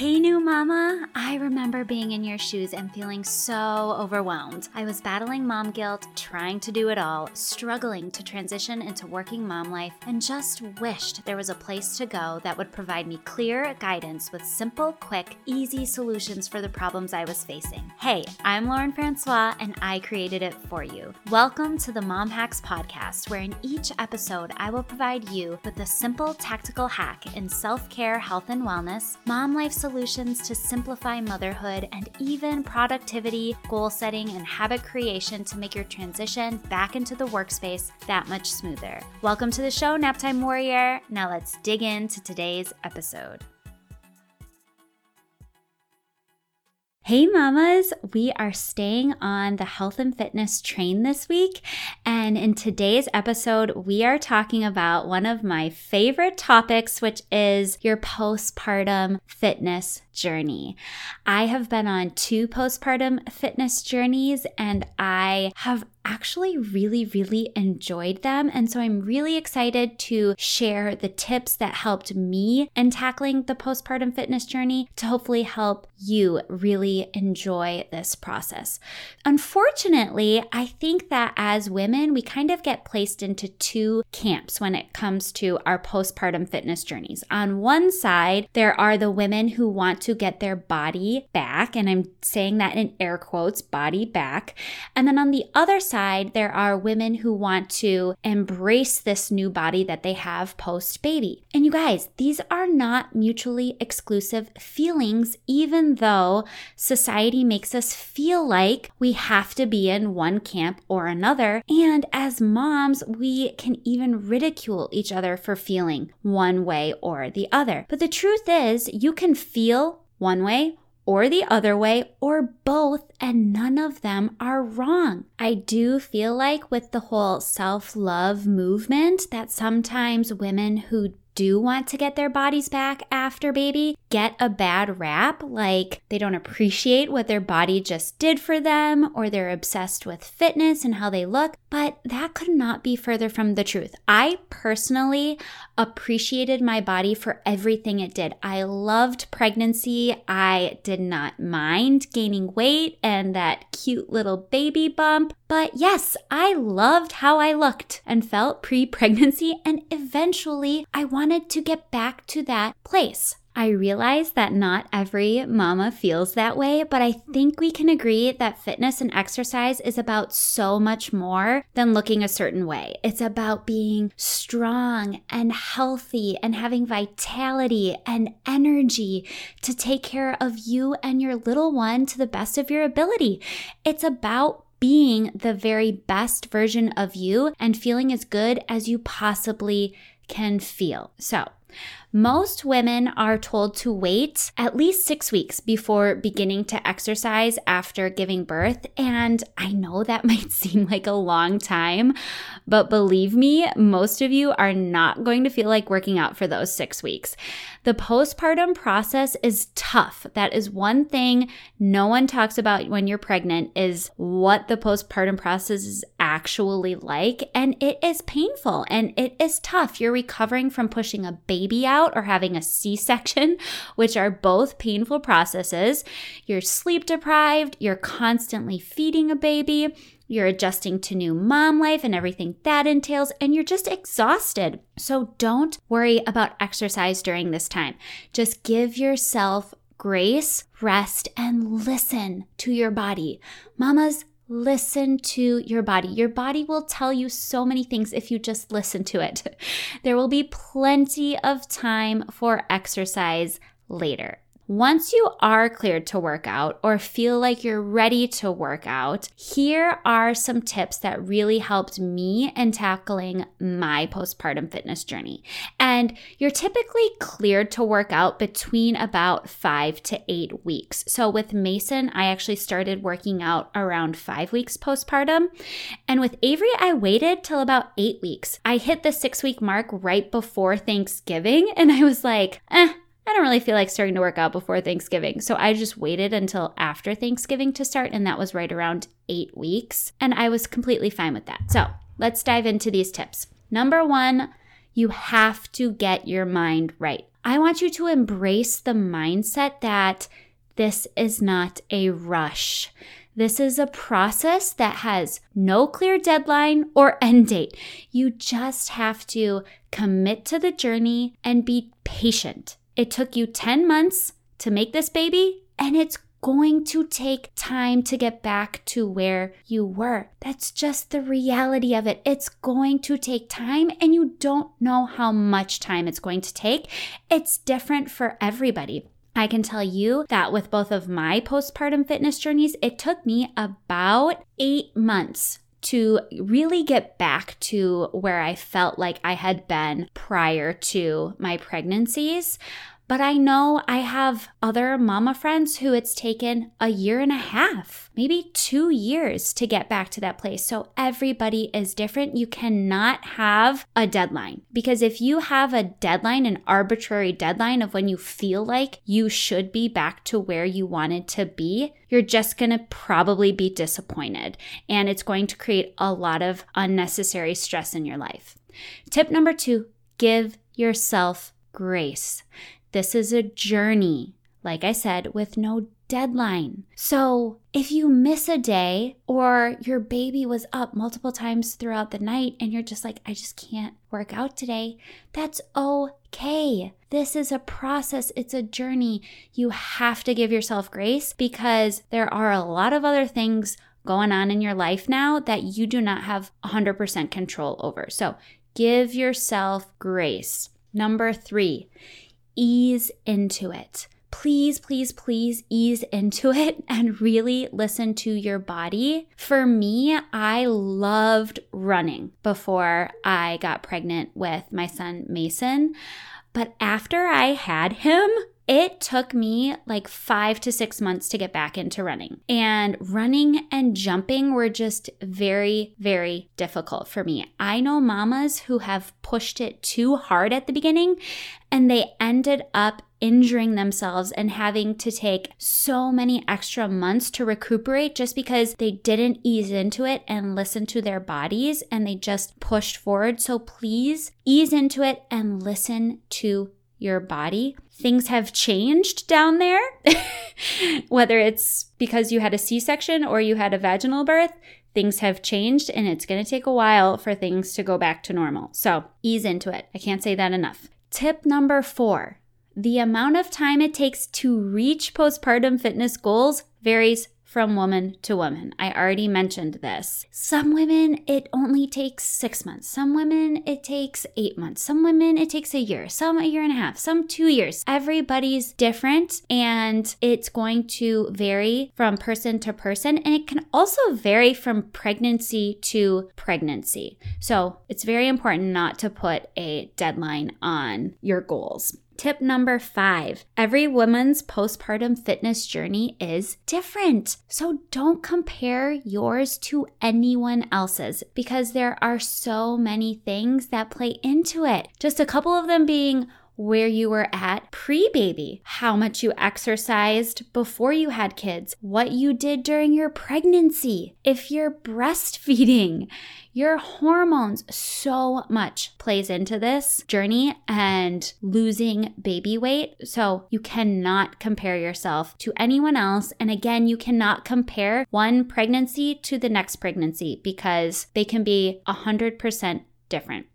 Hey, new mama. I remember being in your shoes and feeling so overwhelmed. I was battling mom guilt, trying to do it all, struggling to transition into working mom life, and just wished there was a place to go that would provide me clear guidance with simple, quick, easy solutions for the problems I was facing. Hey, I'm Lauren Francois, and I created it for you. Welcome to the Mom Hacks Podcast, where in each episode, I will provide you with a simple tactical hack in self care, health, and wellness, mom life solutions solutions to simplify motherhood and even productivity, goal setting, and habit creation to make your transition back into the workspace that much smoother. Welcome to the show, Naptime Warrior. Now let's dig into today's episode. Hey, mamas, we are staying on the health and fitness train this week. And in today's episode, we are talking about one of my favorite topics, which is your postpartum fitness journey. I have been on two postpartum fitness journeys and I have actually really, really enjoyed them. And so I'm really excited to share the tips that helped me in tackling the postpartum fitness journey to hopefully help you really enjoy this process. Unfortunately, I think that as women, we kind of get placed into two camps when it comes to our postpartum fitness journeys. On one side, there are the women who want to to get their body back. And I'm saying that in air quotes, body back. And then on the other side, there are women who want to embrace this new body that they have post baby. And you guys, these are not mutually exclusive feelings, even though society makes us feel like we have to be in one camp or another. And as moms, we can even ridicule each other for feeling one way or the other. But the truth is, you can feel one way or the other way or both, and none of them are wrong. I do feel like with the whole self love movement that sometimes women who do want to get their bodies back after baby get a bad rap, like they don't appreciate what their body just did for them, or they're obsessed with fitness and how they look. But that could not be further from the truth. I personally appreciated my body for everything it did. I loved pregnancy. I did not mind gaining weight and that cute little baby bump. But yes, I loved how I looked and felt pre pregnancy, and eventually I wanted to get back to that place. I realize that not every mama feels that way, but I think we can agree that fitness and exercise is about so much more than looking a certain way. It's about being strong and healthy and having vitality and energy to take care of you and your little one to the best of your ability. It's about being the very best version of you and feeling as good as you possibly can feel. So, most women are told to wait at least six weeks before beginning to exercise after giving birth. And I know that might seem like a long time, but believe me, most of you are not going to feel like working out for those six weeks. The postpartum process is tough. That is one thing no one talks about when you're pregnant is what the postpartum process is actually like. And it is painful and it is tough. You're recovering from pushing a baby out out or having a C section, which are both painful processes. You're sleep deprived, you're constantly feeding a baby, you're adjusting to new mom life and everything that entails, and you're just exhausted. So don't worry about exercise during this time. Just give yourself grace, rest, and listen to your body. Mamas, Listen to your body. Your body will tell you so many things if you just listen to it. There will be plenty of time for exercise later. Once you are cleared to work out or feel like you're ready to work out, here are some tips that really helped me in tackling my postpartum fitness journey. And you're typically cleared to work out between about five to eight weeks. So with Mason, I actually started working out around five weeks postpartum. And with Avery, I waited till about eight weeks. I hit the six week mark right before Thanksgiving, and I was like, eh I don't really feel like starting to work out before Thanksgiving. So I just waited until after Thanksgiving to start, and that was right around eight weeks. And I was completely fine with that. So let's dive into these tips. Number one, you have to get your mind right. I want you to embrace the mindset that this is not a rush. This is a process that has no clear deadline or end date. You just have to commit to the journey and be patient. It took you 10 months to make this baby, and it's going to take time to get back to where you were. That's just the reality of it. It's going to take time, and you don't know how much time it's going to take. It's different for everybody. I can tell you that with both of my postpartum fitness journeys, it took me about eight months to really get back to where I felt like I had been prior to my pregnancies. But I know I have other mama friends who it's taken a year and a half, maybe two years to get back to that place. So everybody is different. You cannot have a deadline because if you have a deadline, an arbitrary deadline of when you feel like you should be back to where you wanted to be, you're just going to probably be disappointed and it's going to create a lot of unnecessary stress in your life. Tip number two give yourself grace. This is a journey, like I said, with no deadline. So if you miss a day or your baby was up multiple times throughout the night and you're just like, I just can't work out today, that's okay. This is a process, it's a journey. You have to give yourself grace because there are a lot of other things going on in your life now that you do not have 100% control over. So give yourself grace. Number three, ease into it. Please, please, please ease into it and really listen to your body. For me, I loved running before I got pregnant with my son Mason. But after I had him, it took me like five to six months to get back into running. And running and jumping were just very, very difficult for me. I know mamas who have pushed it too hard at the beginning and they ended up injuring themselves and having to take so many extra months to recuperate just because they didn't ease into it and listen to their bodies and they just pushed forward. So please ease into it and listen to your body. Things have changed down there, whether it's because you had a C section or you had a vaginal birth. Things have changed and it's going to take a while for things to go back to normal. So ease into it. I can't say that enough. Tip number four the amount of time it takes to reach postpartum fitness goals varies from woman to woman. I already mentioned this. Some women, it only takes six months. Some women, it takes eight months. Some women, it takes a year. Some a year and a half. Some two years. Everybody's different and it's going to vary from person to person. And it can also vary from pregnancy to pregnancy. So it's very important not to put a deadline on your goals. Tip number five every woman's postpartum fitness journey is different. So don't compare yours to anyone else's because there are so many things that play into it. Just a couple of them being where you were at pre baby, how much you exercised before you had kids, what you did during your pregnancy, if you're breastfeeding, your hormones, so much plays into this journey and losing baby weight. So you cannot compare yourself to anyone else. And again, you cannot compare one pregnancy to the next pregnancy because they can be 100% different.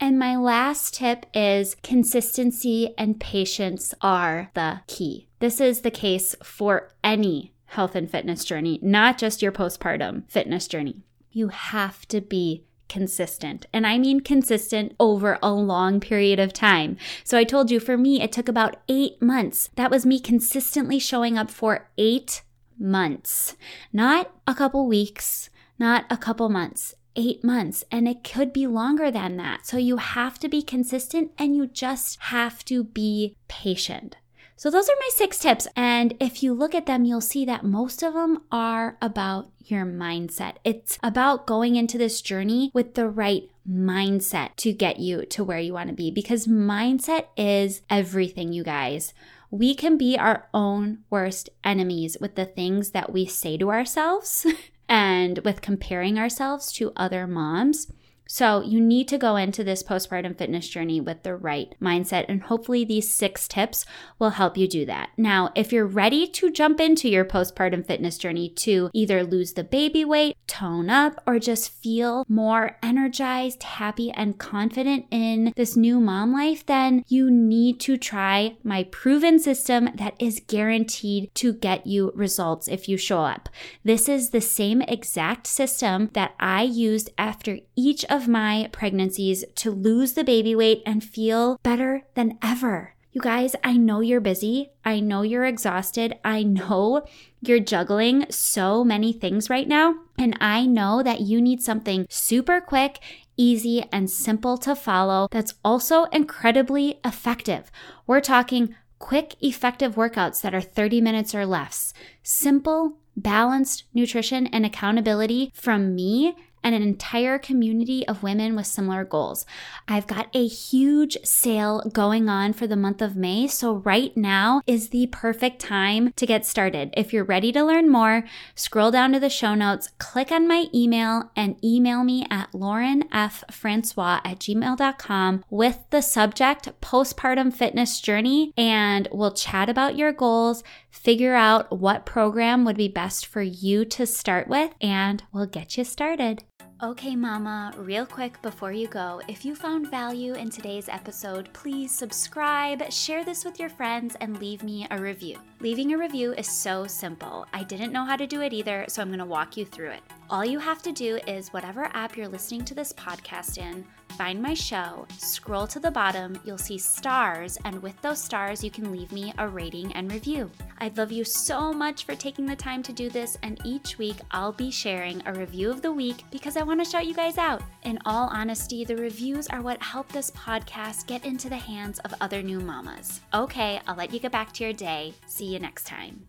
And my last tip is consistency and patience are the key. This is the case for any health and fitness journey, not just your postpartum fitness journey. You have to be consistent. And I mean consistent over a long period of time. So I told you for me, it took about eight months. That was me consistently showing up for eight months, not a couple weeks, not a couple months eight months, and it could be longer than that. So you have to be consistent and you just have to be patient. So, those are my six tips. And if you look at them, you'll see that most of them are about your mindset. It's about going into this journey with the right mindset to get you to where you want to be because mindset is everything, you guys. We can be our own worst enemies with the things that we say to ourselves and with comparing ourselves to other moms. So, you need to go into this postpartum fitness journey with the right mindset, and hopefully, these six tips will help you do that. Now, if you're ready to jump into your postpartum fitness journey to either lose the baby weight, tone up, or just feel more energized, happy, and confident in this new mom life, then you need to try my proven system that is guaranteed to get you results if you show up. This is the same exact system that I used after each of my pregnancies to lose the baby weight and feel better than ever. You guys, I know you're busy. I know you're exhausted. I know you're juggling so many things right now. And I know that you need something super quick, easy, and simple to follow that's also incredibly effective. We're talking quick, effective workouts that are 30 minutes or less, simple, balanced nutrition and accountability from me and an entire community of women with similar goals. I've got a huge sale going on for the month of May, so right now is the perfect time to get started. If you're ready to learn more, scroll down to the show notes, click on my email, and email me at laurenffrancois at gmail.com with the subject postpartum fitness journey, and we'll chat about your goals, figure out what program would be best for you to start with, and we'll get you started. Okay, Mama, real quick before you go, if you found value in today's episode, please subscribe, share this with your friends, and leave me a review. Leaving a review is so simple. I didn't know how to do it either, so I'm going to walk you through it. All you have to do is whatever app you're listening to this podcast in, find my show, scroll to the bottom, you'll see stars, and with those stars, you can leave me a rating and review. I'd love you so much for taking the time to do this, and each week I'll be sharing a review of the week because I want to shout you guys out. In all honesty, the reviews are what help this podcast get into the hands of other new mamas. Okay, I'll let you get back to your day. See you next time.